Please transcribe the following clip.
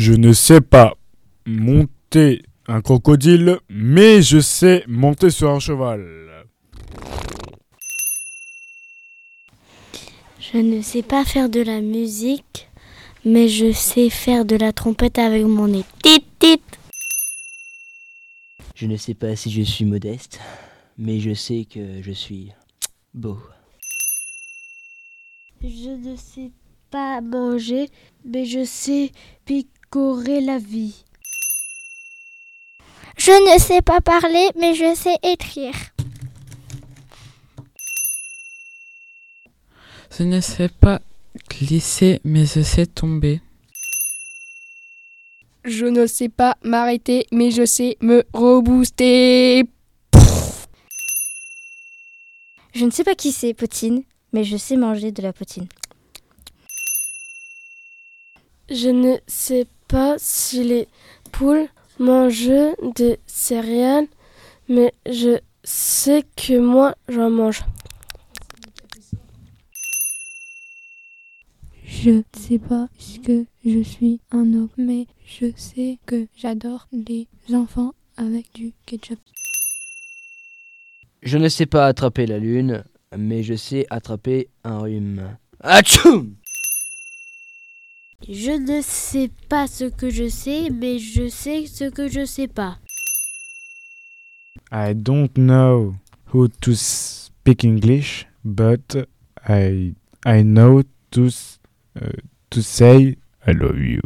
Je ne sais pas monter un crocodile, mais je sais monter sur un cheval. Je ne sais pas faire de la musique, mais je sais faire de la trompette avec mon nez. Tit tit. Je ne sais pas si je suis modeste, mais je sais que je suis beau. Je ne sais pas manger, mais je sais la vie. Je ne sais pas parler, mais je sais écrire. Je ne sais pas glisser, mais je sais tomber. Je ne sais pas m'arrêter, mais je sais me rebooster. Je ne sais pas qui c'est, Potine, mais je sais manger de la potine. Je ne sais pas si les poules mangent des céréales, mais je sais que moi j'en mange. Je ne sais pas ce que je suis un homme, mais je sais que j'adore les enfants avec du ketchup. Je ne sais pas attraper la lune, mais je sais attraper un rhume. Atchoum Je ne sais pas ce que je sais, mais je sais ce que je sais pas. I don't know how to speak English, but I I know to uh, to say I love you.